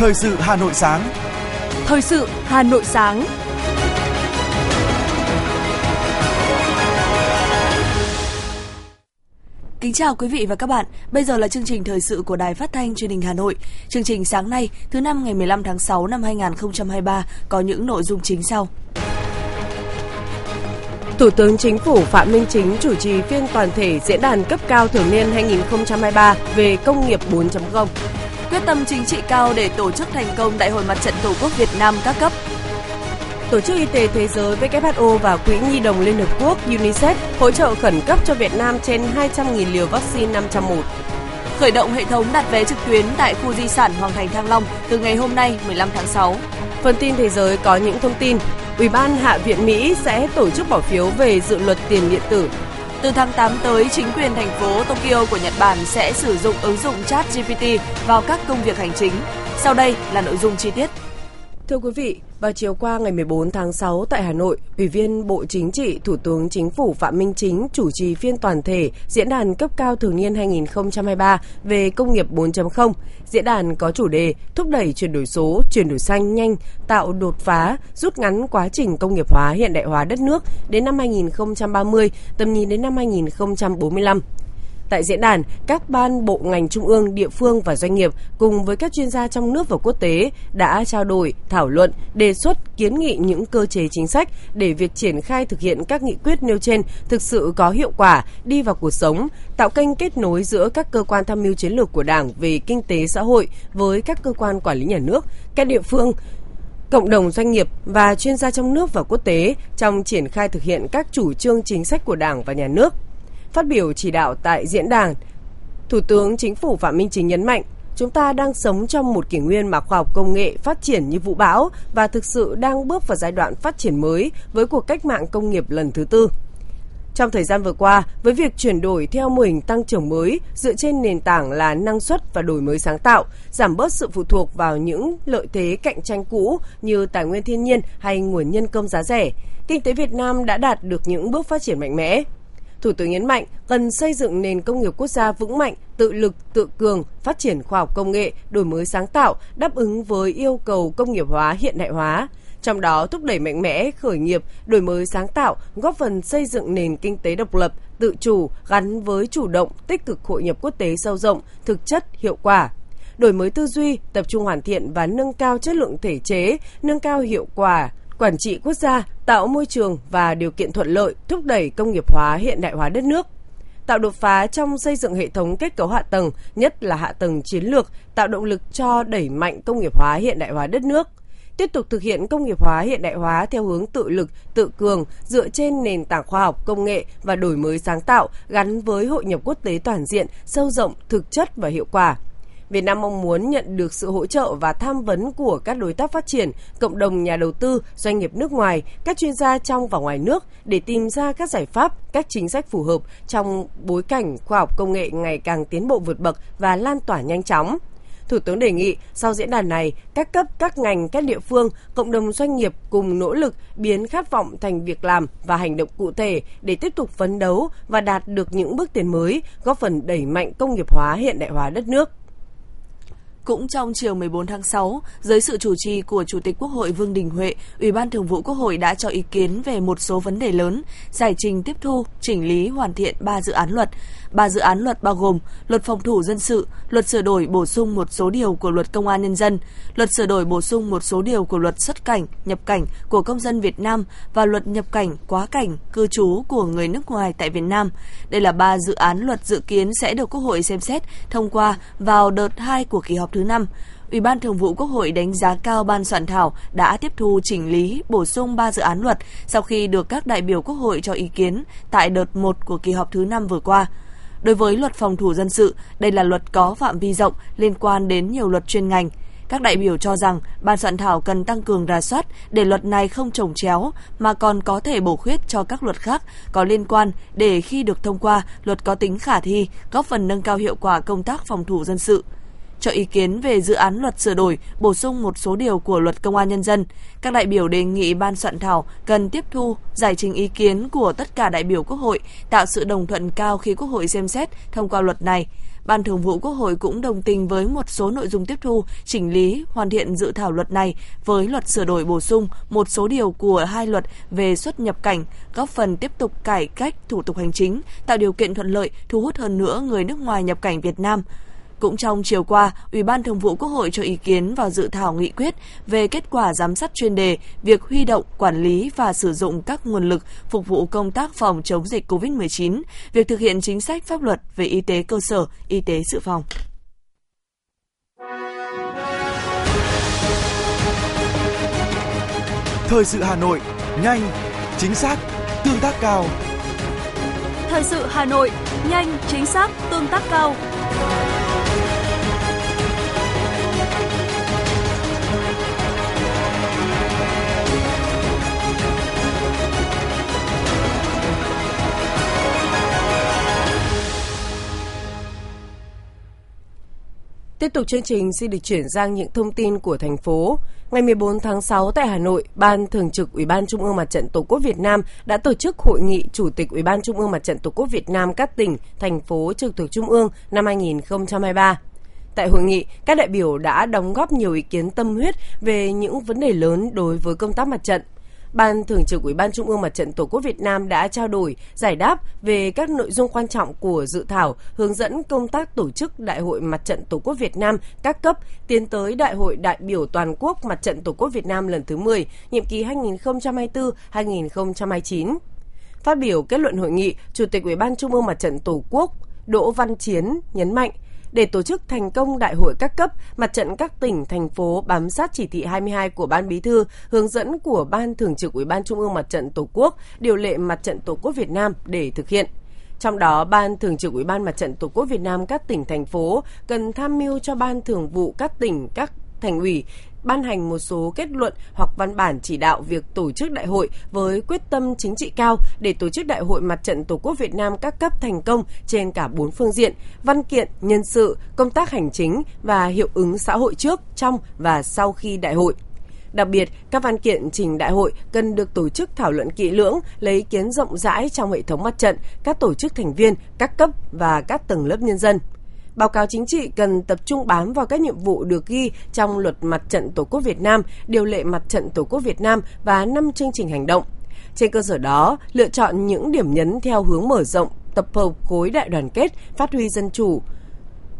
Thời sự Hà Nội sáng. Thời sự Hà Nội sáng. Kính chào quý vị và các bạn. Bây giờ là chương trình thời sự của Đài Phát thanh Truyền hình Hà Nội. Chương trình sáng nay, thứ năm ngày 15 tháng 6 năm 2023 có những nội dung chính sau. Thủ tướng Chính phủ Phạm Minh Chính chủ trì phiên toàn thể diễn đàn cấp cao thường niên 2023 về công nghiệp 4.0. Quyết tâm chính trị cao để tổ chức thành công Đại hội Mặt trận Tổ quốc Việt Nam các cấp. Tổ chức Y tế Thế giới WHO và Quỹ Nhi đồng Liên Hợp Quốc UNICEF hỗ trợ khẩn cấp cho Việt Nam trên 200.000 liều vaccine 501. Khởi động hệ thống đặt vé trực tuyến tại khu di sản Hoàng Thành Thăng Long từ ngày hôm nay 15 tháng 6. Phần tin thế giới có những thông tin. Ủy ban Hạ viện Mỹ sẽ tổ chức bỏ phiếu về dự luật tiền điện tử. Từ tháng 8 tới, chính quyền thành phố Tokyo của Nhật Bản sẽ sử dụng ứng dụng chat GPT vào các công việc hành chính. Sau đây là nội dung chi tiết. Thưa quý vị, vào chiều qua ngày 14 tháng 6 tại Hà Nội, Ủy viên Bộ Chính trị, Thủ tướng Chính phủ Phạm Minh Chính chủ trì phiên toàn thể Diễn đàn cấp cao thường niên 2023 về công nghiệp 4.0. Diễn đàn có chủ đề thúc đẩy chuyển đổi số, chuyển đổi xanh nhanh, tạo đột phá, rút ngắn quá trình công nghiệp hóa hiện đại hóa đất nước đến năm 2030, tầm nhìn đến năm 2045. Tại diễn đàn, các ban bộ ngành trung ương, địa phương và doanh nghiệp cùng với các chuyên gia trong nước và quốc tế đã trao đổi, thảo luận, đề xuất kiến nghị những cơ chế chính sách để việc triển khai thực hiện các nghị quyết nêu trên thực sự có hiệu quả, đi vào cuộc sống, tạo kênh kết nối giữa các cơ quan tham mưu chiến lược của Đảng về kinh tế xã hội với các cơ quan quản lý nhà nước, các địa phương, cộng đồng doanh nghiệp và chuyên gia trong nước và quốc tế trong triển khai thực hiện các chủ trương chính sách của Đảng và nhà nước. Phát biểu chỉ đạo tại diễn đàn, Thủ tướng Chính phủ Phạm Minh Chính nhấn mạnh, chúng ta đang sống trong một kỷ nguyên mà khoa học công nghệ phát triển như vũ bão và thực sự đang bước vào giai đoạn phát triển mới với cuộc cách mạng công nghiệp lần thứ tư. Trong thời gian vừa qua, với việc chuyển đổi theo mô hình tăng trưởng mới dựa trên nền tảng là năng suất và đổi mới sáng tạo, giảm bớt sự phụ thuộc vào những lợi thế cạnh tranh cũ như tài nguyên thiên nhiên hay nguồn nhân công giá rẻ, kinh tế Việt Nam đã đạt được những bước phát triển mạnh mẽ. Thủ tướng nhấn mạnh cần xây dựng nền công nghiệp quốc gia vững mạnh, tự lực, tự cường, phát triển khoa học công nghệ, đổi mới sáng tạo, đáp ứng với yêu cầu công nghiệp hóa hiện đại hóa. Trong đó thúc đẩy mạnh mẽ khởi nghiệp, đổi mới sáng tạo, góp phần xây dựng nền kinh tế độc lập, tự chủ gắn với chủ động, tích cực hội nhập quốc tế sâu rộng, thực chất, hiệu quả đổi mới tư duy, tập trung hoàn thiện và nâng cao chất lượng thể chế, nâng cao hiệu quả quản trị quốc gia, tạo môi trường và điều kiện thuận lợi thúc đẩy công nghiệp hóa hiện đại hóa đất nước tạo đột phá trong xây dựng hệ thống kết cấu hạ tầng, nhất là hạ tầng chiến lược, tạo động lực cho đẩy mạnh công nghiệp hóa hiện đại hóa đất nước. Tiếp tục thực hiện công nghiệp hóa hiện đại hóa theo hướng tự lực, tự cường, dựa trên nền tảng khoa học, công nghệ và đổi mới sáng tạo gắn với hội nhập quốc tế toàn diện, sâu rộng, thực chất và hiệu quả. Việt Nam mong muốn nhận được sự hỗ trợ và tham vấn của các đối tác phát triển, cộng đồng nhà đầu tư, doanh nghiệp nước ngoài, các chuyên gia trong và ngoài nước để tìm ra các giải pháp, các chính sách phù hợp trong bối cảnh khoa học công nghệ ngày càng tiến bộ vượt bậc và lan tỏa nhanh chóng. Thủ tướng đề nghị sau diễn đàn này, các cấp, các ngành, các địa phương, cộng đồng doanh nghiệp cùng nỗ lực biến khát vọng thành việc làm và hành động cụ thể để tiếp tục phấn đấu và đạt được những bước tiến mới, góp phần đẩy mạnh công nghiệp hóa hiện đại hóa đất nước. Cũng trong chiều 14 tháng 6, dưới sự chủ trì của Chủ tịch Quốc hội Vương Đình Huệ, Ủy ban Thường vụ Quốc hội đã cho ý kiến về một số vấn đề lớn, giải trình tiếp thu, chỉnh lý hoàn thiện 3 dự án luật. Ba dự án luật bao gồm Luật phòng thủ dân sự, Luật sửa đổi bổ sung một số điều của Luật Công an nhân dân, Luật sửa đổi bổ sung một số điều của Luật xuất cảnh, nhập cảnh của công dân Việt Nam và Luật nhập cảnh, quá cảnh, cư trú của người nước ngoài tại Việt Nam. Đây là ba dự án luật dự kiến sẽ được Quốc hội xem xét thông qua vào đợt 2 của kỳ họp thứ 5. Ủy ban Thường vụ Quốc hội đánh giá cao ban soạn thảo đã tiếp thu chỉnh lý, bổ sung 3 dự án luật sau khi được các đại biểu Quốc hội cho ý kiến tại đợt 1 của kỳ họp thứ 5 vừa qua. Đối với luật phòng thủ dân sự, đây là luật có phạm vi rộng liên quan đến nhiều luật chuyên ngành. Các đại biểu cho rằng ban soạn thảo cần tăng cường rà soát để luật này không trồng chéo mà còn có thể bổ khuyết cho các luật khác có liên quan để khi được thông qua, luật có tính khả thi, góp phần nâng cao hiệu quả công tác phòng thủ dân sự cho ý kiến về dự án luật sửa đổi, bổ sung một số điều của luật công an nhân dân. Các đại biểu đề nghị ban soạn thảo cần tiếp thu, giải trình ý kiến của tất cả đại biểu Quốc hội, tạo sự đồng thuận cao khi Quốc hội xem xét thông qua luật này. Ban Thường vụ Quốc hội cũng đồng tình với một số nội dung tiếp thu, chỉnh lý, hoàn thiện dự thảo luật này với luật sửa đổi bổ sung một số điều của hai luật về xuất nhập cảnh, góp phần tiếp tục cải cách thủ tục hành chính, tạo điều kiện thuận lợi, thu hút hơn nữa người nước ngoài nhập cảnh Việt Nam. Cũng trong chiều qua, Ủy ban Thường vụ Quốc hội cho ý kiến vào dự thảo nghị quyết về kết quả giám sát chuyên đề, việc huy động, quản lý và sử dụng các nguồn lực phục vụ công tác phòng chống dịch COVID-19, việc thực hiện chính sách pháp luật về y tế cơ sở, y tế dự phòng. Thời sự Hà Nội, nhanh, chính xác, tương tác cao. Thời sự Hà Nội, nhanh, chính xác, tương tác cao. Tiếp tục chương trình xin được chuyển sang những thông tin của thành phố. Ngày 14 tháng 6 tại Hà Nội, Ban Thường trực Ủy ban Trung ương Mặt trận Tổ quốc Việt Nam đã tổ chức hội nghị Chủ tịch Ủy ban Trung ương Mặt trận Tổ quốc Việt Nam các tỉnh, thành phố trực thuộc Trung ương năm 2023. Tại hội nghị, các đại biểu đã đóng góp nhiều ý kiến tâm huyết về những vấn đề lớn đối với công tác mặt trận – Ban Thường trực Ủy ban Trung ương Mặt trận Tổ quốc Việt Nam đã trao đổi, giải đáp về các nội dung quan trọng của dự thảo hướng dẫn công tác tổ chức Đại hội Mặt trận Tổ quốc Việt Nam các cấp tiến tới Đại hội đại biểu toàn quốc Mặt trận Tổ quốc Việt Nam lần thứ 10, nhiệm kỳ 2024-2029. Phát biểu kết luận hội nghị, Chủ tịch Ủy ban Trung ương Mặt trận Tổ quốc Đỗ Văn Chiến nhấn mạnh để tổ chức thành công đại hội các cấp, mặt trận các tỉnh, thành phố bám sát chỉ thị 22 của Ban Bí thư, hướng dẫn của Ban Thường trực Ủy ban Trung ương Mặt trận Tổ quốc, điều lệ Mặt trận Tổ quốc Việt Nam để thực hiện. Trong đó, Ban Thường trực Ủy ban Mặt trận Tổ quốc Việt Nam các tỉnh, thành phố cần tham mưu cho Ban Thường vụ các tỉnh, các thành ủy ban hành một số kết luận hoặc văn bản chỉ đạo việc tổ chức đại hội với quyết tâm chính trị cao để tổ chức đại hội mặt trận Tổ quốc Việt Nam các cấp thành công trên cả bốn phương diện, văn kiện, nhân sự, công tác hành chính và hiệu ứng xã hội trước, trong và sau khi đại hội. Đặc biệt, các văn kiện trình đại hội cần được tổ chức thảo luận kỹ lưỡng, lấy ý kiến rộng rãi trong hệ thống mặt trận, các tổ chức thành viên, các cấp và các tầng lớp nhân dân. Báo cáo chính trị cần tập trung bám vào các nhiệm vụ được ghi trong luật mặt trận Tổ quốc Việt Nam, điều lệ mặt trận Tổ quốc Việt Nam và năm chương trình hành động. Trên cơ sở đó, lựa chọn những điểm nhấn theo hướng mở rộng, tập hợp khối đại đoàn kết, phát huy dân chủ,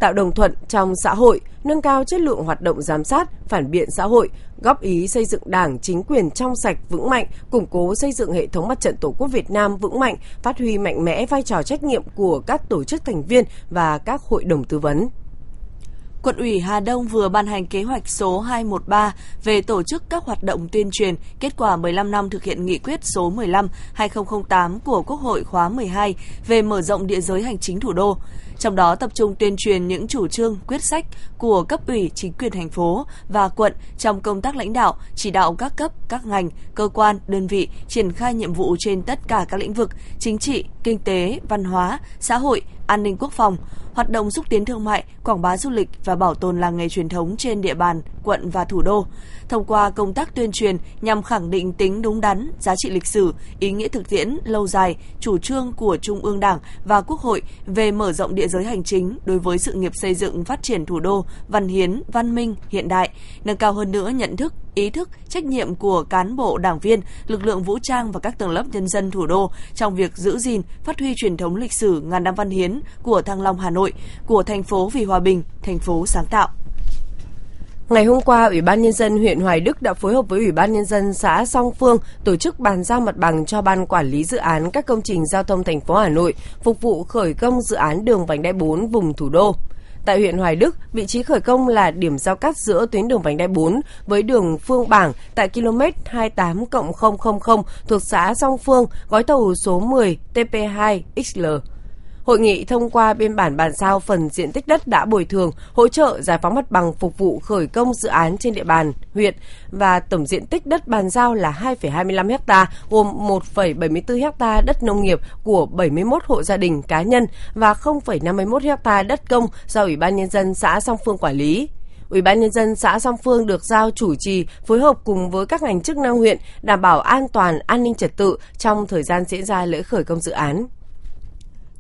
tạo đồng thuận trong xã hội, nâng cao chất lượng hoạt động giám sát, phản biện xã hội, góp ý xây dựng đảng, chính quyền trong sạch, vững mạnh, củng cố xây dựng hệ thống mặt trận Tổ quốc Việt Nam vững mạnh, phát huy mạnh mẽ vai trò trách nhiệm của các tổ chức thành viên và các hội đồng tư vấn. Quận ủy Hà Đông vừa ban hành kế hoạch số 213 về tổ chức các hoạt động tuyên truyền kết quả 15 năm thực hiện nghị quyết số 15-2008 của Quốc hội khóa 12 về mở rộng địa giới hành chính thủ đô trong đó tập trung tuyên truyền những chủ trương, quyết sách của cấp ủy chính quyền thành phố và quận trong công tác lãnh đạo, chỉ đạo các cấp, các ngành, cơ quan, đơn vị triển khai nhiệm vụ trên tất cả các lĩnh vực chính trị, kinh tế, văn hóa, xã hội, an ninh quốc phòng, hoạt động xúc tiến thương mại, quảng bá du lịch và bảo tồn làng nghề truyền thống trên địa bàn quận và thủ đô. Thông qua công tác tuyên truyền nhằm khẳng định tính đúng đắn, giá trị lịch sử, ý nghĩa thực tiễn lâu dài, chủ trương của Trung ương Đảng và Quốc hội về mở rộng địa giới hành chính đối với sự nghiệp xây dựng phát triển thủ đô văn hiến, văn minh, hiện đại, nâng cao hơn nữa nhận thức, ý thức, trách nhiệm của cán bộ, đảng viên, lực lượng vũ trang và các tầng lớp nhân dân thủ đô trong việc giữ gìn, phát huy truyền thống lịch sử ngàn năm văn hiến của Thăng Long Hà Nội, của thành phố vì hòa bình, thành phố sáng tạo. Ngày hôm qua, Ủy ban Nhân dân huyện Hoài Đức đã phối hợp với Ủy ban Nhân dân xã Song Phương tổ chức bàn giao mặt bằng cho Ban Quản lý Dự án các công trình giao thông thành phố Hà Nội phục vụ khởi công dự án đường vành đai 4 vùng thủ đô. Tại huyện Hoài Đức, vị trí khởi công là điểm giao cắt giữa tuyến đường vành đai 4 với đường Phương Bảng tại km 28 000 thuộc xã Song Phương, gói thầu số 10 TP2 XL. Hội nghị thông qua biên bản bàn giao phần diện tích đất đã bồi thường, hỗ trợ giải phóng mặt bằng phục vụ khởi công dự án trên địa bàn huyện và tổng diện tích đất bàn giao là 2,25 ha, gồm 1,74 ha đất nông nghiệp của 71 hộ gia đình cá nhân và 0,51 ha đất công do Ủy ban nhân dân xã Song Phương quản lý. Ủy ban nhân dân xã Song Phương được giao chủ trì phối hợp cùng với các ngành chức năng huyện đảm bảo an toàn, an ninh trật tự trong thời gian diễn ra lễ khởi công dự án.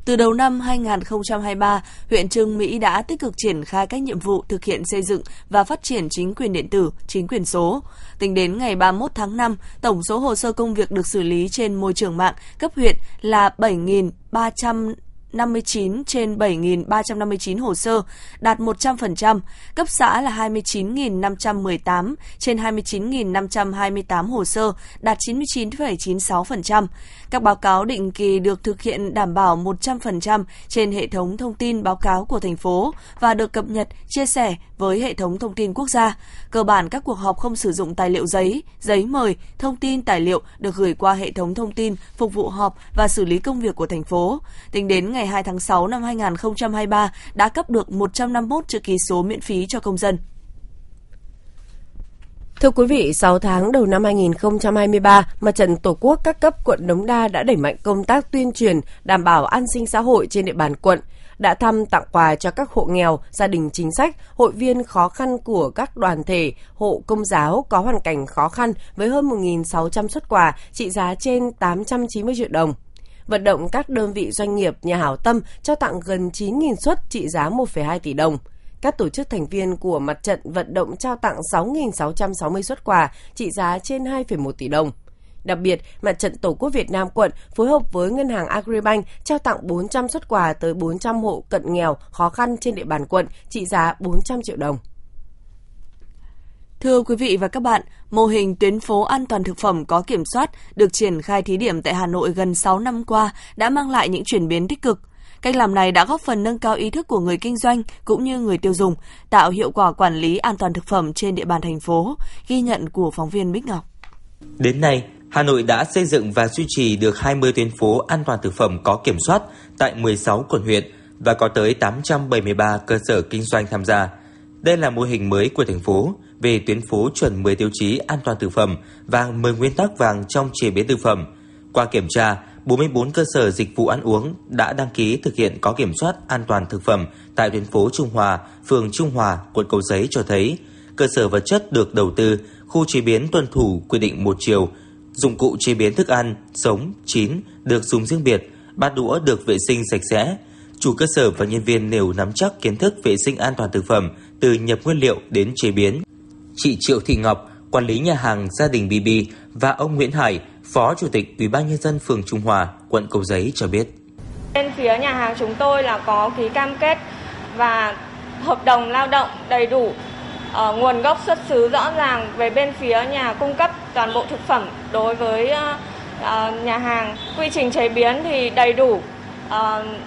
Từ đầu năm 2023, huyện Trương Mỹ đã tích cực triển khai các nhiệm vụ thực hiện xây dựng và phát triển chính quyền điện tử, chính quyền số. Tính đến ngày 31 tháng 5, tổng số hồ sơ công việc được xử lý trên môi trường mạng cấp huyện là 7.300 59 trên 7.359 hồ sơ, đạt 100%, cấp xã là 29.518 trên 29.528 hồ sơ, đạt 99,96%. Các báo cáo định kỳ được thực hiện đảm bảo 100% trên hệ thống thông tin báo cáo của thành phố và được cập nhật, chia sẻ với hệ thống thông tin quốc gia. Cơ bản các cuộc họp không sử dụng tài liệu giấy, giấy mời, thông tin tài liệu được gửi qua hệ thống thông tin phục vụ họp và xử lý công việc của thành phố. Tính đến ngày ngày 2 tháng 6 năm 2023 đã cấp được 151 chữ ký số miễn phí cho công dân. Thưa quý vị, 6 tháng đầu năm 2023, Mặt trận Tổ quốc các cấp quận Đống Đa đã đẩy mạnh công tác tuyên truyền, đảm bảo an sinh xã hội trên địa bàn quận, đã thăm tặng quà cho các hộ nghèo, gia đình chính sách, hội viên khó khăn của các đoàn thể, hộ công giáo có hoàn cảnh khó khăn với hơn 1.600 xuất quà trị giá trên 890 triệu đồng vận động các đơn vị doanh nghiệp, nhà hảo tâm trao tặng gần 9.000 suất trị giá 1,2 tỷ đồng. Các tổ chức thành viên của mặt trận vận động trao tặng 6.660 suất quà trị giá trên 2,1 tỷ đồng. Đặc biệt, Mặt trận Tổ quốc Việt Nam quận phối hợp với Ngân hàng Agribank trao tặng 400 xuất quà tới 400 hộ cận nghèo khó khăn trên địa bàn quận trị giá 400 triệu đồng. Thưa quý vị và các bạn, mô hình tuyến phố an toàn thực phẩm có kiểm soát được triển khai thí điểm tại Hà Nội gần 6 năm qua đã mang lại những chuyển biến tích cực. Cách làm này đã góp phần nâng cao ý thức của người kinh doanh cũng như người tiêu dùng, tạo hiệu quả quản lý an toàn thực phẩm trên địa bàn thành phố, ghi nhận của phóng viên Bích Ngọc. Đến nay, Hà Nội đã xây dựng và duy trì được 20 tuyến phố an toàn thực phẩm có kiểm soát tại 16 quận huyện và có tới 873 cơ sở kinh doanh tham gia. Đây là mô hình mới của thành phố về tuyến phố chuẩn 10 tiêu chí an toàn thực phẩm và 10 nguyên tắc vàng trong chế biến thực phẩm. Qua kiểm tra, 44 cơ sở dịch vụ ăn uống đã đăng ký thực hiện có kiểm soát an toàn thực phẩm tại tuyến phố Trung Hòa, phường Trung Hòa, quận Cầu Giấy cho thấy cơ sở vật chất được đầu tư, khu chế biến tuân thủ quy định một chiều, dụng cụ chế biến thức ăn, sống, chín được dùng riêng biệt, bát đũa được vệ sinh sạch sẽ. Chủ cơ sở và nhân viên đều nắm chắc kiến thức vệ sinh an toàn thực phẩm từ nhập nguyên liệu đến chế biến. Chị Triệu Thị Ngọc, quản lý nhà hàng gia đình BB và ông Nguyễn Hải, Phó Chủ tịch Ủy ban nhân dân phường Trung Hòa, quận Cầu Giấy cho biết. Bên phía nhà hàng chúng tôi là có ký cam kết và hợp đồng lao động đầy đủ, uh, nguồn gốc xuất xứ rõ ràng về bên phía nhà cung cấp toàn bộ thực phẩm đối với uh, nhà hàng. Quy trình chế biến thì đầy đủ, uh,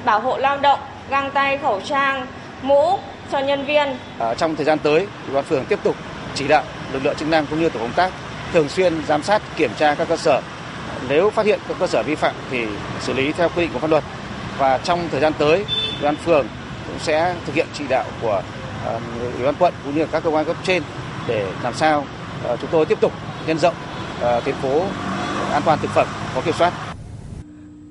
bảo hộ lao động, găng tay, khẩu trang, mũ cho nhân viên. À, trong thời gian tới, Ủy ban phường tiếp tục chỉ đạo lực lượng chức năng cũng như tổ công tác thường xuyên giám sát kiểm tra các cơ sở. Nếu phát hiện các cơ sở vi phạm thì xử lý theo quy định của pháp luật. Và trong thời gian tới ủy ban phường cũng sẽ thực hiện chỉ đạo của ủy ban quận cũng như các cơ quan cấp trên để làm sao ờ, chúng tôi tiếp tục nhân rộng ờ, tuyến phố an toàn thực phẩm có kiểm soát.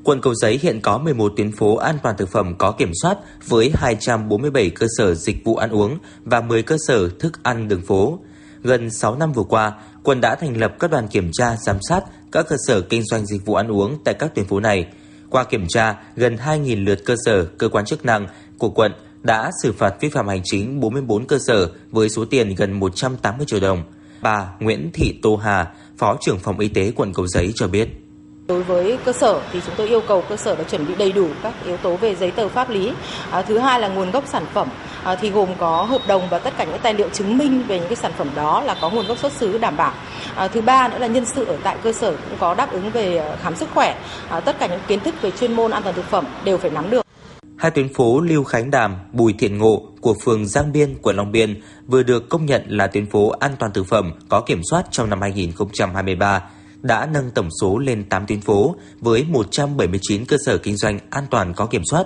Quận Cầu Giấy hiện có 11 tuyến phố an toàn thực phẩm có kiểm soát với 247 cơ sở dịch vụ ăn uống và 10 cơ sở thức ăn đường phố. Gần 6 năm vừa qua, quận đã thành lập các đoàn kiểm tra giám sát các cơ sở kinh doanh dịch vụ ăn uống tại các tuyến phố này. Qua kiểm tra, gần 2.000 lượt cơ sở, cơ quan chức năng của quận đã xử phạt vi phạm hành chính 44 cơ sở với số tiền gần 180 triệu đồng. Bà Nguyễn Thị Tô Hà, Phó trưởng phòng y tế quận Cầu Giấy cho biết. Đối với cơ sở thì chúng tôi yêu cầu cơ sở đã chuẩn bị đầy đủ các yếu tố về giấy tờ pháp lý. À, thứ hai là nguồn gốc sản phẩm à, thì gồm có hợp đồng và tất cả những tài liệu chứng minh về những cái sản phẩm đó là có nguồn gốc xuất xứ đảm bảo. À, thứ ba nữa là nhân sự ở tại cơ sở cũng có đáp ứng về à, khám sức khỏe. À, tất cả những kiến thức về chuyên môn an toàn thực phẩm đều phải nắm được. Hai tuyến phố Lưu Khánh Đàm, Bùi Thiện Ngộ của phường Giang Biên, quận Long Biên vừa được công nhận là tuyến phố an toàn thực phẩm có kiểm soát trong năm 2023 đã nâng tổng số lên 8 tuyến phố với 179 cơ sở kinh doanh an toàn có kiểm soát.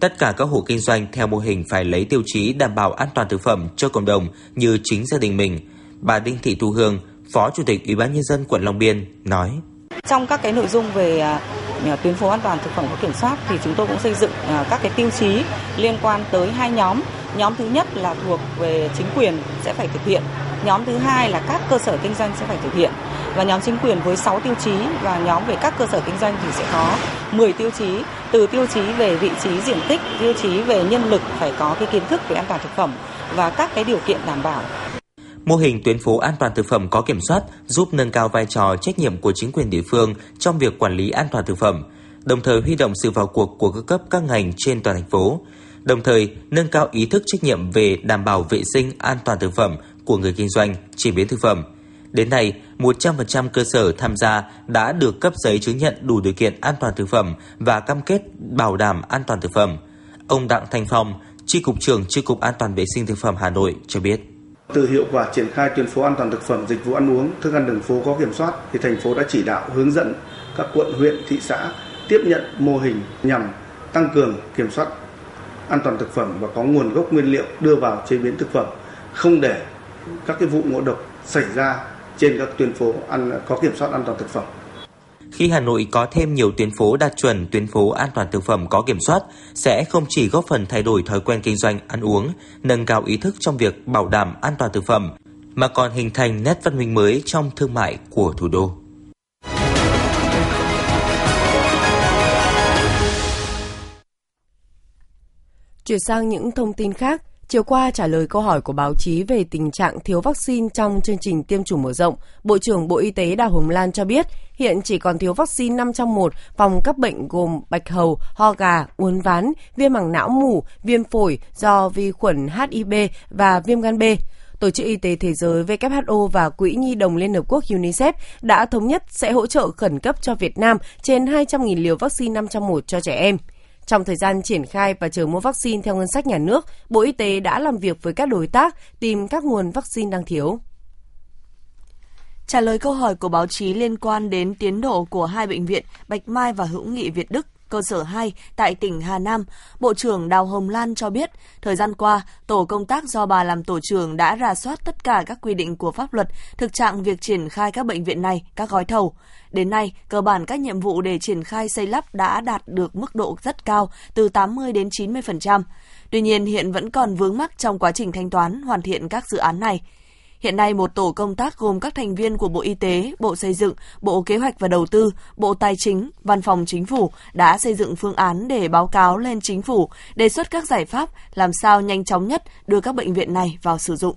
Tất cả các hộ kinh doanh theo mô hình phải lấy tiêu chí đảm bảo an toàn thực phẩm cho cộng đồng như chính gia đình mình. Bà Đinh Thị Thu Hương, Phó Chủ tịch Ủy ban nhân dân quận Long Biên nói: Trong các cái nội dung về à, tuyến phố an toàn thực phẩm có kiểm soát thì chúng tôi cũng xây dựng à, các cái tiêu chí liên quan tới hai nhóm. Nhóm thứ nhất là thuộc về chính quyền sẽ phải thực hiện. Nhóm thứ hai là các cơ sở kinh doanh sẽ phải thực hiện. Và nhóm chính quyền với 6 tiêu chí và nhóm về các cơ sở kinh doanh thì sẽ có 10 tiêu chí. Từ tiêu chí về vị trí diện tích, tiêu chí về nhân lực phải có cái kiến thức về an toàn thực phẩm và các cái điều kiện đảm bảo. Mô hình tuyến phố an toàn thực phẩm có kiểm soát giúp nâng cao vai trò trách nhiệm của chính quyền địa phương trong việc quản lý an toàn thực phẩm, đồng thời huy động sự vào cuộc của các cấp các ngành trên toàn thành phố, đồng thời nâng cao ý thức trách nhiệm về đảm bảo vệ sinh an toàn thực phẩm của người kinh doanh, chế biến thực phẩm. Đến nay, 100% cơ sở tham gia đã được cấp giấy chứng nhận đủ điều kiện an toàn thực phẩm và cam kết bảo đảm an toàn thực phẩm. Ông Đặng Thành Phong, Tri cục trưởng Tri cục An toàn vệ sinh thực phẩm Hà Nội cho biết. Từ hiệu quả triển khai tuyến phố an toàn thực phẩm dịch vụ ăn uống, thức ăn đường phố có kiểm soát thì thành phố đã chỉ đạo hướng dẫn các quận, huyện, thị xã tiếp nhận mô hình nhằm tăng cường kiểm soát an toàn thực phẩm và có nguồn gốc nguyên liệu đưa vào chế biến thực phẩm, không để các cái vụ ngộ độc xảy ra trên các tuyến phố ăn có kiểm soát an toàn thực phẩm. Khi Hà Nội có thêm nhiều tuyến phố đạt chuẩn tuyến phố an toàn thực phẩm có kiểm soát sẽ không chỉ góp phần thay đổi thói quen kinh doanh ăn uống, nâng cao ý thức trong việc bảo đảm an toàn thực phẩm mà còn hình thành nét văn minh mới trong thương mại của thủ đô. Chuyển sang những thông tin khác, Chiều qua trả lời câu hỏi của báo chí về tình trạng thiếu vaccine trong chương trình tiêm chủng mở rộng, Bộ trưởng Bộ Y tế Đào Hồng Lan cho biết hiện chỉ còn thiếu vaccine 5 trong 1 phòng các bệnh gồm bạch hầu, ho gà, uốn ván, viêm màng não mủ, viêm phổi do vi khuẩn HIV và viêm gan B. Tổ chức Y tế Thế giới WHO và Quỹ Nhi đồng Liên Hợp Quốc UNICEF đã thống nhất sẽ hỗ trợ khẩn cấp cho Việt Nam trên 200.000 liều vaccine 5 trong 1 cho trẻ em. Trong thời gian triển khai và chờ mua vaccine theo ngân sách nhà nước, Bộ Y tế đã làm việc với các đối tác tìm các nguồn vaccine đang thiếu. Trả lời câu hỏi của báo chí liên quan đến tiến độ của hai bệnh viện Bạch Mai và Hữu Nghị Việt Đức cơ sở 2 tại tỉnh Hà Nam, Bộ trưởng Đào Hồng Lan cho biết, thời gian qua, tổ công tác do bà làm tổ trưởng đã rà soát tất cả các quy định của pháp luật, thực trạng việc triển khai các bệnh viện này, các gói thầu. Đến nay, cơ bản các nhiệm vụ để triển khai xây lắp đã đạt được mức độ rất cao, từ 80 đến 90%. Tuy nhiên, hiện vẫn còn vướng mắc trong quá trình thanh toán, hoàn thiện các dự án này. Hiện nay, một tổ công tác gồm các thành viên của Bộ Y tế, Bộ Xây dựng, Bộ Kế hoạch và Đầu tư, Bộ Tài chính, Văn phòng Chính phủ đã xây dựng phương án để báo cáo lên Chính phủ, đề xuất các giải pháp làm sao nhanh chóng nhất đưa các bệnh viện này vào sử dụng.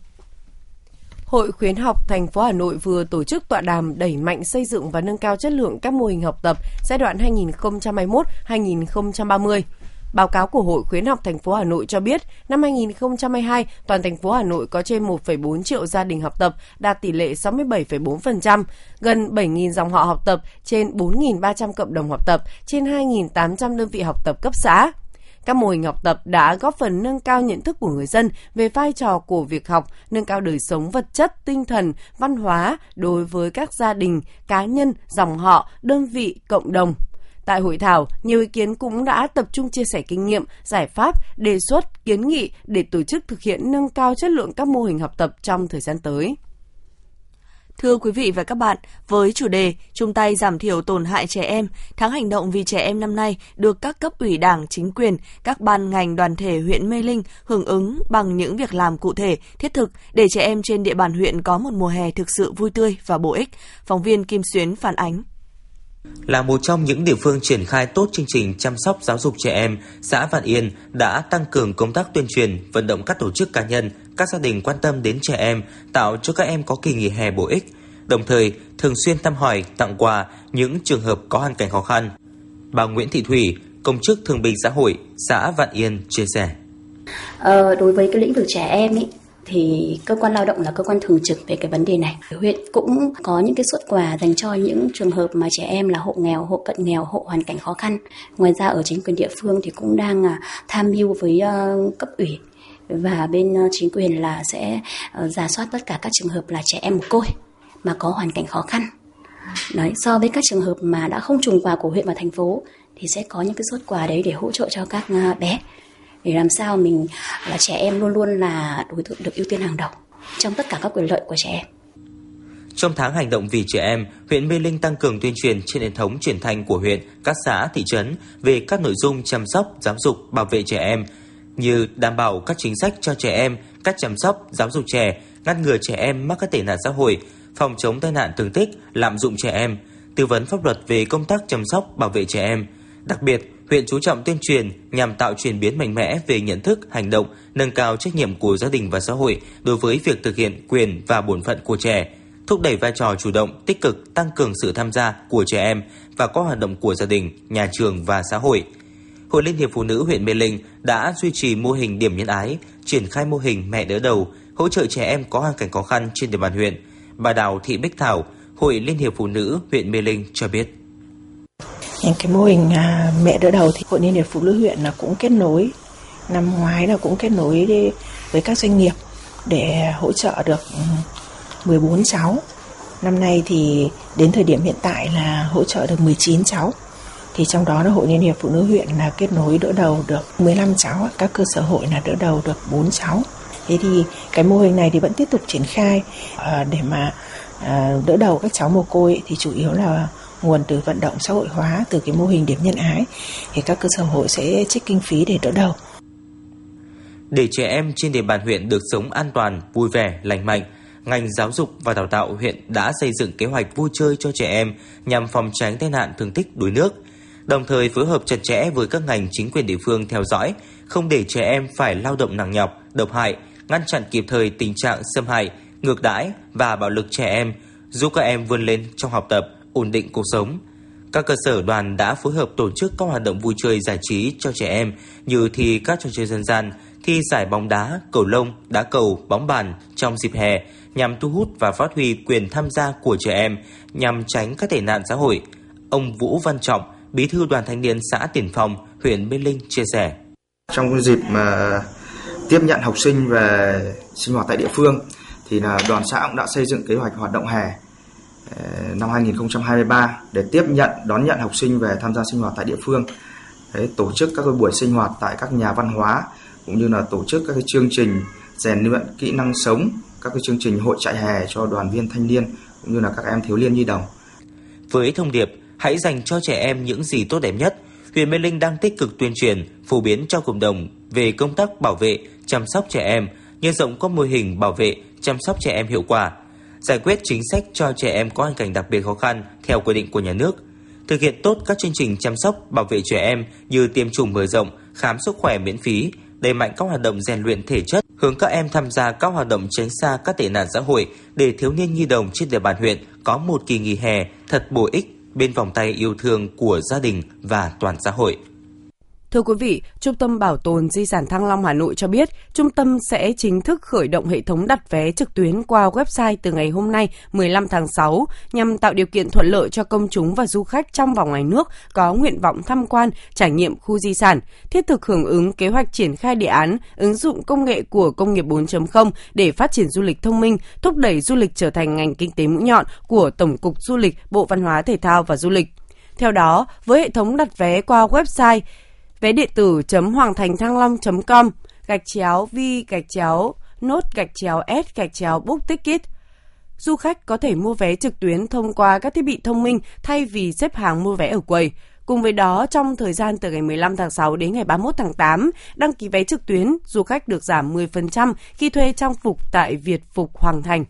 Hội khuyến học thành phố Hà Nội vừa tổ chức tọa đàm đẩy mạnh xây dựng và nâng cao chất lượng các mô hình học tập giai đoạn 2021-2030. Báo cáo của Hội khuyến học thành phố Hà Nội cho biết, năm 2022, toàn thành phố Hà Nội có trên 1,4 triệu gia đình học tập, đạt tỷ lệ 67,4%, gần 7.000 dòng họ học tập, trên 4.300 cộng đồng học tập, trên 2.800 đơn vị học tập cấp xã. Các mô hình học tập đã góp phần nâng cao nhận thức của người dân về vai trò của việc học, nâng cao đời sống vật chất, tinh thần, văn hóa đối với các gia đình, cá nhân, dòng họ, đơn vị, cộng đồng. Tại hội thảo, nhiều ý kiến cũng đã tập trung chia sẻ kinh nghiệm, giải pháp, đề xuất, kiến nghị để tổ chức thực hiện nâng cao chất lượng các mô hình học tập trong thời gian tới. Thưa quý vị và các bạn, với chủ đề chung tay giảm thiểu tổn hại trẻ em, tháng hành động vì trẻ em năm nay được các cấp ủy đảng, chính quyền, các ban ngành đoàn thể huyện Mê Linh hưởng ứng bằng những việc làm cụ thể, thiết thực để trẻ em trên địa bàn huyện có một mùa hè thực sự vui tươi và bổ ích. Phóng viên Kim Xuyến phản ánh. Là một trong những địa phương triển khai tốt chương trình chăm sóc giáo dục trẻ em, xã Vạn Yên đã tăng cường công tác tuyên truyền, vận động các tổ chức cá nhân, các gia đình quan tâm đến trẻ em, tạo cho các em có kỳ nghỉ hè bổ ích, đồng thời thường xuyên thăm hỏi, tặng quà những trường hợp có hoàn cảnh khó khăn. Bà Nguyễn Thị Thủy, công chức thương bình xã hội, xã Vạn Yên chia sẻ. Ờ, đối với cái lĩnh vực trẻ em ý, thì cơ quan lao động là cơ quan thường trực về cái vấn đề này. Huyện cũng có những cái suất quà dành cho những trường hợp mà trẻ em là hộ nghèo, hộ cận nghèo, hộ hoàn cảnh khó khăn. Ngoài ra ở chính quyền địa phương thì cũng đang à, tham mưu với ờ, cấp ủy và bên ờ, chính quyền là sẽ ờ, giả soát tất cả các trường hợp là trẻ em mồ côi mà có hoàn cảnh khó khăn. Đấy, so với các trường hợp mà đã không trùng quà của huyện và thành phố thì sẽ có những cái suất quà đấy để hỗ trợ cho các bé để làm sao mình là trẻ em luôn luôn là đối tượng được ưu tiên hàng đầu trong tất cả các quyền lợi của trẻ em. Trong tháng hành động vì trẻ em, huyện Mê Linh tăng cường tuyên truyền trên hệ thống truyền thanh của huyện, các xã, thị trấn về các nội dung chăm sóc, giáo dục, bảo vệ trẻ em như đảm bảo các chính sách cho trẻ em, cách chăm sóc, giáo dục trẻ, ngăn ngừa trẻ em mắc các tệ nạn xã hội, phòng chống tai nạn thương tích, lạm dụng trẻ em, tư vấn pháp luật về công tác chăm sóc, bảo vệ trẻ em. Đặc biệt, huyện chú trọng tuyên truyền nhằm tạo chuyển biến mạnh mẽ về nhận thức, hành động, nâng cao trách nhiệm của gia đình và xã hội đối với việc thực hiện quyền và bổn phận của trẻ, thúc đẩy vai trò chủ động, tích cực, tăng cường sự tham gia của trẻ em và các hoạt động của gia đình, nhà trường và xã hội. Hội Liên hiệp Phụ nữ huyện Mê Linh đã duy trì mô hình điểm nhân ái, triển khai mô hình mẹ đỡ đầu, hỗ trợ trẻ em có hoàn cảnh khó khăn trên địa bàn huyện. Bà Đào Thị Bích Thảo, Hội Liên hiệp Phụ nữ huyện Mê Linh cho biết. Những cái mô hình à, mẹ đỡ đầu thì Hội Liên hiệp Phụ nữ huyện là cũng kết nối năm ngoái là cũng kết nối đi với các doanh nghiệp để hỗ trợ được ừ, 14 cháu. Năm nay thì đến thời điểm hiện tại là hỗ trợ được 19 cháu. Thì trong đó là Hội Liên hiệp Phụ nữ huyện là kết nối đỡ đầu được 15 cháu, các cơ sở hội là đỡ đầu được 4 cháu. Thế thì cái mô hình này thì vẫn tiếp tục triển khai à, để mà à, đỡ đầu các cháu mồ côi thì chủ yếu là nguồn từ vận động xã hội hóa từ cái mô hình điểm nhân ái thì các cơ sở hội sẽ trích kinh phí để đỡ đầu. Để trẻ em trên địa bàn huyện được sống an toàn, vui vẻ, lành mạnh, ngành giáo dục và đào tạo huyện đã xây dựng kế hoạch vui chơi cho trẻ em nhằm phòng tránh tai nạn thương tích đuối nước, đồng thời phối hợp chặt chẽ với các ngành chính quyền địa phương theo dõi, không để trẻ em phải lao động nặng nhọc, độc hại, ngăn chặn kịp thời tình trạng xâm hại, ngược đãi và bạo lực trẻ em, giúp các em vươn lên trong học tập, ổn định cuộc sống. Các cơ sở đoàn đã phối hợp tổ chức các hoạt động vui chơi giải trí cho trẻ em như thi các trò chơi dân gian, thi giải bóng đá, cầu lông, đá cầu, bóng bàn trong dịp hè nhằm thu hút và phát huy quyền tham gia của trẻ em nhằm tránh các tệ nạn xã hội. Ông Vũ Văn Trọng, Bí thư Đoàn Thanh niên xã Tiền Phong, huyện Mê Linh chia sẻ. Trong dịp mà tiếp nhận học sinh về sinh hoạt tại địa phương thì là đoàn xã cũng đã xây dựng kế hoạch hoạt động hè Ờ, năm 2023 để tiếp nhận đón nhận học sinh về tham gia sinh hoạt tại địa phương. Đấy, tổ chức các buổi sinh hoạt tại các nhà văn hóa cũng như là tổ chức các cái chương trình rèn luyện kỹ năng sống, các cái chương trình hội trại hè cho đoàn viên thanh niên cũng như là các em thiếu niên nhi đồng. Với thông điệp hãy dành cho trẻ em những gì tốt đẹp nhất, huyện Mê Linh đang tích cực tuyên truyền, phổ biến cho cộng đồng về công tác bảo vệ, chăm sóc trẻ em, nhân rộng các mô hình bảo vệ, chăm sóc trẻ em hiệu quả, giải quyết chính sách cho trẻ em có hoàn cảnh đặc biệt khó khăn theo quy định của nhà nước, thực hiện tốt các chương trình chăm sóc bảo vệ trẻ em như tiêm chủng mở rộng, khám sức khỏe miễn phí, đẩy mạnh các hoạt động rèn luyện thể chất, hướng các em tham gia các hoạt động tránh xa các tệ nạn xã hội để thiếu niên nhi đồng trên địa bàn huyện có một kỳ nghỉ hè thật bổ ích bên vòng tay yêu thương của gia đình và toàn xã hội. Thưa quý vị, Trung tâm Bảo tồn Di sản Thăng Long Hà Nội cho biết, trung tâm sẽ chính thức khởi động hệ thống đặt vé trực tuyến qua website từ ngày hôm nay 15 tháng 6 nhằm tạo điều kiện thuận lợi cho công chúng và du khách trong và ngoài nước có nguyện vọng tham quan, trải nghiệm khu di sản, thiết thực hưởng ứng kế hoạch triển khai đề án ứng dụng công nghệ của công nghiệp 4.0 để phát triển du lịch thông minh, thúc đẩy du lịch trở thành ngành kinh tế mũi nhọn của Tổng cục Du lịch, Bộ Văn hóa Thể thao và Du lịch. Theo đó, với hệ thống đặt vé qua website vé điện tử chấm hoàng thành thăng long com gạch chéo vi gạch chéo nốt gạch chéo s gạch chéo book ticket du khách có thể mua vé trực tuyến thông qua các thiết bị thông minh thay vì xếp hàng mua vé ở quầy. Cùng với đó, trong thời gian từ ngày 15 tháng 6 đến ngày 31 tháng 8, đăng ký vé trực tuyến, du khách được giảm 10% khi thuê trang phục tại Việt Phục Hoàng Thành.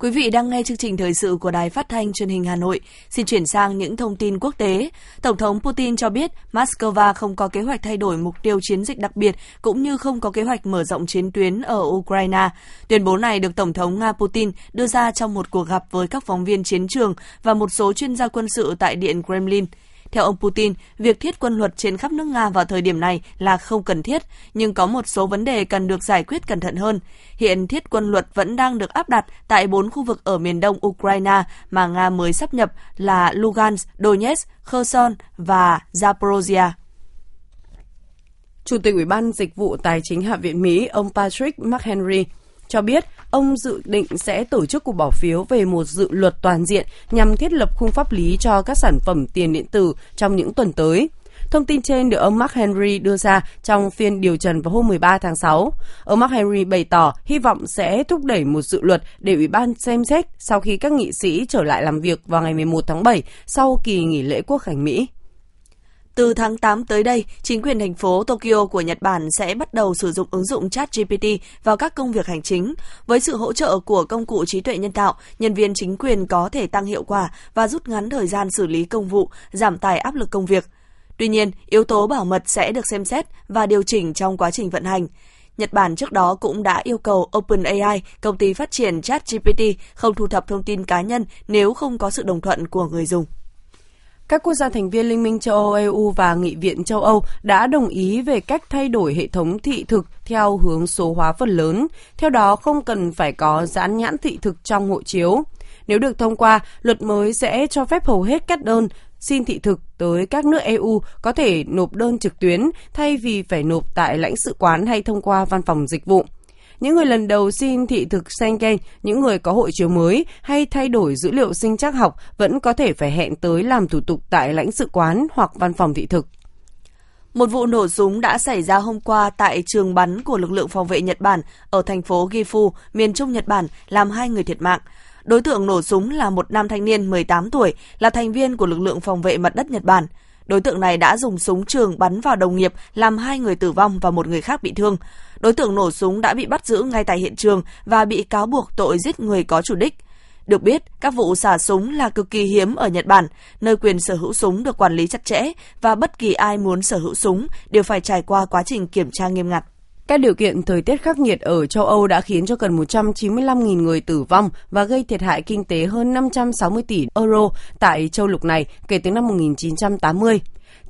Quý vị đang nghe chương trình thời sự của Đài Phát thanh Truyền hình Hà Nội. Xin chuyển sang những thông tin quốc tế. Tổng thống Putin cho biết Moscow không có kế hoạch thay đổi mục tiêu chiến dịch đặc biệt, cũng như không có kế hoạch mở rộng chiến tuyến ở Ukraine. Tuyên bố này được Tổng thống Nga Putin đưa ra trong một cuộc gặp với các phóng viên chiến trường và một số chuyên gia quân sự tại Điện Kremlin. Theo ông Putin, việc thiết quân luật trên khắp nước Nga vào thời điểm này là không cần thiết, nhưng có một số vấn đề cần được giải quyết cẩn thận hơn. Hiện thiết quân luật vẫn đang được áp đặt tại bốn khu vực ở miền đông Ukraine mà Nga mới sắp nhập là Lugansk, Donetsk, Kherson và Zaporozhia. Chủ tịch Ủy ban Dịch vụ Tài chính Hạ viện Mỹ, ông Patrick McHenry, cho biết ông dự định sẽ tổ chức cuộc bỏ phiếu về một dự luật toàn diện nhằm thiết lập khung pháp lý cho các sản phẩm tiền điện tử trong những tuần tới. Thông tin trên được ông Mark Henry đưa ra trong phiên điều trần vào hôm 13 tháng 6. Ông Mark Henry bày tỏ hy vọng sẽ thúc đẩy một dự luật để Ủy ban xem xét sau khi các nghị sĩ trở lại làm việc vào ngày 11 tháng 7 sau kỳ nghỉ lễ quốc khánh Mỹ. Từ tháng 8 tới đây, chính quyền thành phố Tokyo của Nhật Bản sẽ bắt đầu sử dụng ứng dụng ChatGPT vào các công việc hành chính. Với sự hỗ trợ của công cụ trí tuệ nhân tạo, nhân viên chính quyền có thể tăng hiệu quả và rút ngắn thời gian xử lý công vụ, giảm tải áp lực công việc. Tuy nhiên, yếu tố bảo mật sẽ được xem xét và điều chỉnh trong quá trình vận hành. Nhật Bản trước đó cũng đã yêu cầu OpenAI, công ty phát triển ChatGPT, không thu thập thông tin cá nhân nếu không có sự đồng thuận của người dùng. Các quốc gia thành viên Liên minh châu Âu EU và Nghị viện châu Âu đã đồng ý về cách thay đổi hệ thống thị thực theo hướng số hóa phần lớn. Theo đó, không cần phải có dán nhãn thị thực trong hộ chiếu. Nếu được thông qua, luật mới sẽ cho phép hầu hết các đơn xin thị thực tới các nước EU có thể nộp đơn trực tuyến thay vì phải nộp tại lãnh sự quán hay thông qua văn phòng dịch vụ. Những người lần đầu xin thị thực Schengen, những người có hộ chiếu mới hay thay đổi dữ liệu sinh trắc học vẫn có thể phải hẹn tới làm thủ tục tại lãnh sự quán hoặc văn phòng thị thực. Một vụ nổ súng đã xảy ra hôm qua tại trường bắn của lực lượng phòng vệ Nhật Bản ở thành phố Gifu, miền trung Nhật Bản, làm hai người thiệt mạng. Đối tượng nổ súng là một nam thanh niên 18 tuổi, là thành viên của lực lượng phòng vệ mặt đất Nhật Bản. Đối tượng này đã dùng súng trường bắn vào đồng nghiệp, làm hai người tử vong và một người khác bị thương. Đối tượng nổ súng đã bị bắt giữ ngay tại hiện trường và bị cáo buộc tội giết người có chủ đích. Được biết, các vụ xả súng là cực kỳ hiếm ở Nhật Bản, nơi quyền sở hữu súng được quản lý chặt chẽ và bất kỳ ai muốn sở hữu súng đều phải trải qua quá trình kiểm tra nghiêm ngặt. Các điều kiện thời tiết khắc nghiệt ở châu Âu đã khiến cho gần 195.000 người tử vong và gây thiệt hại kinh tế hơn 560 tỷ euro tại châu lục này kể từ năm 1980.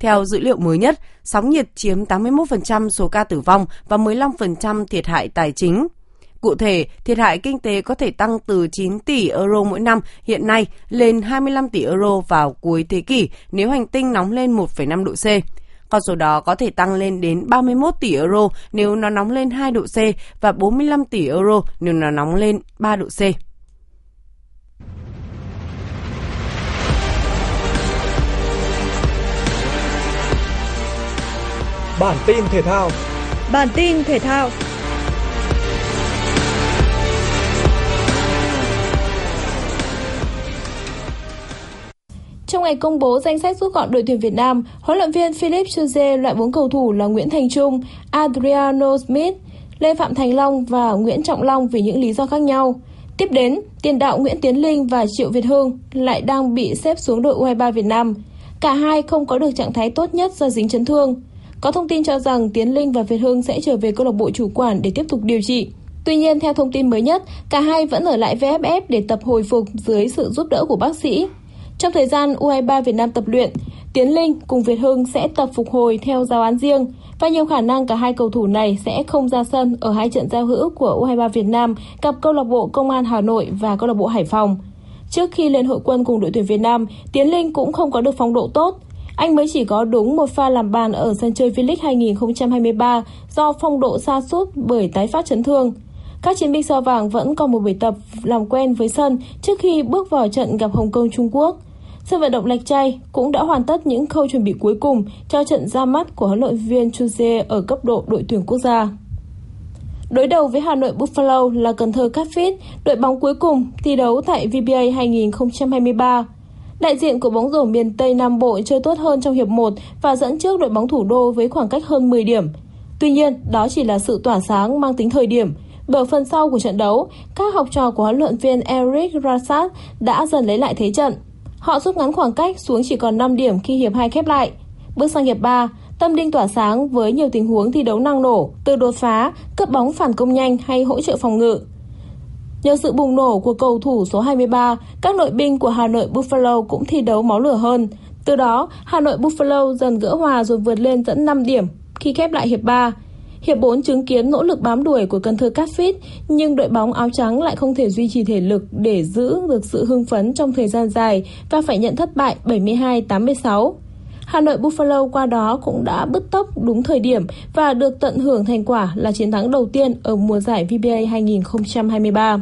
Theo dữ liệu mới nhất, sóng nhiệt chiếm 81% số ca tử vong và 15% thiệt hại tài chính. Cụ thể, thiệt hại kinh tế có thể tăng từ 9 tỷ euro mỗi năm hiện nay lên 25 tỷ euro vào cuối thế kỷ nếu hành tinh nóng lên 1,5 độ C. Con số đó có thể tăng lên đến 31 tỷ euro nếu nó nóng lên 2 độ C và 45 tỷ euro nếu nó nóng lên 3 độ C. Bản tin thể thao Bản tin thể thao Trong ngày công bố danh sách rút gọn đội tuyển Việt Nam, huấn luyện viên Philip Chuze loại bốn cầu thủ là Nguyễn Thành Trung, Adriano Smith, Lê Phạm Thành Long và Nguyễn Trọng Long vì những lý do khác nhau. Tiếp đến, tiền đạo Nguyễn Tiến Linh và Triệu Việt Hương lại đang bị xếp xuống đội U23 Việt Nam. Cả hai không có được trạng thái tốt nhất do dính chấn thương. Có thông tin cho rằng Tiến Linh và Việt Hương sẽ trở về câu lạc bộ chủ quản để tiếp tục điều trị. Tuy nhiên, theo thông tin mới nhất, cả hai vẫn ở lại VFF để tập hồi phục dưới sự giúp đỡ của bác sĩ. Trong thời gian U23 Việt Nam tập luyện, Tiến Linh cùng Việt Hưng sẽ tập phục hồi theo giáo án riêng và nhiều khả năng cả hai cầu thủ này sẽ không ra sân ở hai trận giao hữu của U23 Việt Nam gặp câu lạc bộ Công an Hà Nội và câu lạc bộ Hải Phòng. Trước khi lên hội quân cùng đội tuyển Việt Nam, Tiến Linh cũng không có được phong độ tốt. Anh mới chỉ có đúng một pha làm bàn ở sân chơi V-League 2023 do phong độ xa sút bởi tái phát chấn thương. Các chiến binh sao vàng vẫn còn một buổi tập làm quen với sân trước khi bước vào trận gặp Hồng Kông Trung Quốc. Sân vận động Lạch Tray cũng đã hoàn tất những khâu chuẩn bị cuối cùng cho trận ra mắt của huấn luyện viên Chuze ở cấp độ đội tuyển quốc gia. Đối đầu với Hà Nội Buffalo là Cần Thơ Catfish, đội bóng cuối cùng thi đấu tại VBA 2023. Đại diện của bóng rổ miền Tây Nam Bộ chơi tốt hơn trong hiệp 1 và dẫn trước đội bóng thủ đô với khoảng cách hơn 10 điểm. Tuy nhiên, đó chỉ là sự tỏa sáng mang tính thời điểm. Bởi phần sau của trận đấu, các học trò của huấn luyện viên Eric Rasat đã dần lấy lại thế trận. Họ rút ngắn khoảng cách xuống chỉ còn 5 điểm khi hiệp 2 khép lại. Bước sang hiệp 3, Tâm Đinh tỏa sáng với nhiều tình huống thi đấu năng nổ, từ đột phá, cướp bóng phản công nhanh hay hỗ trợ phòng ngự. Nhờ sự bùng nổ của cầu thủ số 23, các nội binh của Hà Nội Buffalo cũng thi đấu máu lửa hơn. Từ đó, Hà Nội Buffalo dần gỡ hòa rồi vượt lên dẫn 5 điểm khi khép lại hiệp 3. Hiệp 4 chứng kiến nỗ lực bám đuổi của Cần Thơ Catfish, nhưng đội bóng áo trắng lại không thể duy trì thể lực để giữ được sự hưng phấn trong thời gian dài và phải nhận thất bại 72-86. Hà Nội Buffalo qua đó cũng đã bứt tốc đúng thời điểm và được tận hưởng thành quả là chiến thắng đầu tiên ở mùa giải VBA 2023.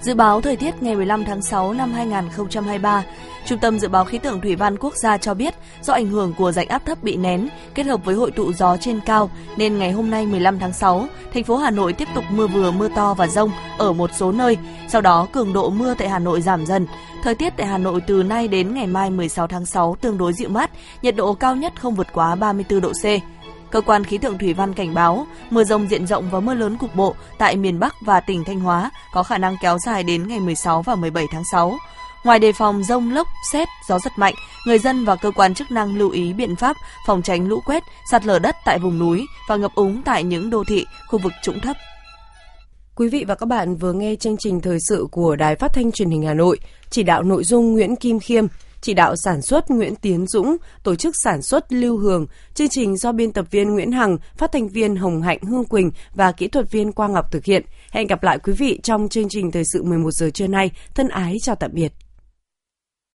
Dự báo thời tiết ngày 15 tháng 6 năm 2023, Trung tâm Dự báo Khí tượng Thủy văn Quốc gia cho biết do ảnh hưởng của rãnh áp thấp bị nén kết hợp với hội tụ gió trên cao nên ngày hôm nay 15 tháng 6, thành phố Hà Nội tiếp tục mưa vừa mưa to và rông ở một số nơi. Sau đó cường độ mưa tại Hà Nội giảm dần. Thời tiết tại Hà Nội từ nay đến ngày mai 16 tháng 6 tương đối dịu mát, nhiệt độ cao nhất không vượt quá 34 độ C. Cơ quan khí tượng thủy văn cảnh báo, mưa rông diện rộng và mưa lớn cục bộ tại miền Bắc và tỉnh Thanh Hóa có khả năng kéo dài đến ngày 16 và 17 tháng 6. Ngoài đề phòng rông lốc, xét, gió giật mạnh, người dân và cơ quan chức năng lưu ý biện pháp phòng tránh lũ quét, sạt lở đất tại vùng núi và ngập úng tại những đô thị, khu vực trũng thấp. Quý vị và các bạn vừa nghe chương trình thời sự của Đài Phát thanh Truyền hình Hà Nội, chỉ đạo nội dung Nguyễn Kim Khiêm, chỉ đạo sản xuất Nguyễn Tiến Dũng, tổ chức sản xuất Lưu Hường, chương trình do biên tập viên Nguyễn Hằng, phát thanh viên Hồng Hạnh Hương Quỳnh và kỹ thuật viên Quang Ngọc thực hiện. Hẹn gặp lại quý vị trong chương trình thời sự 11 giờ trưa nay. Thân ái chào tạm biệt.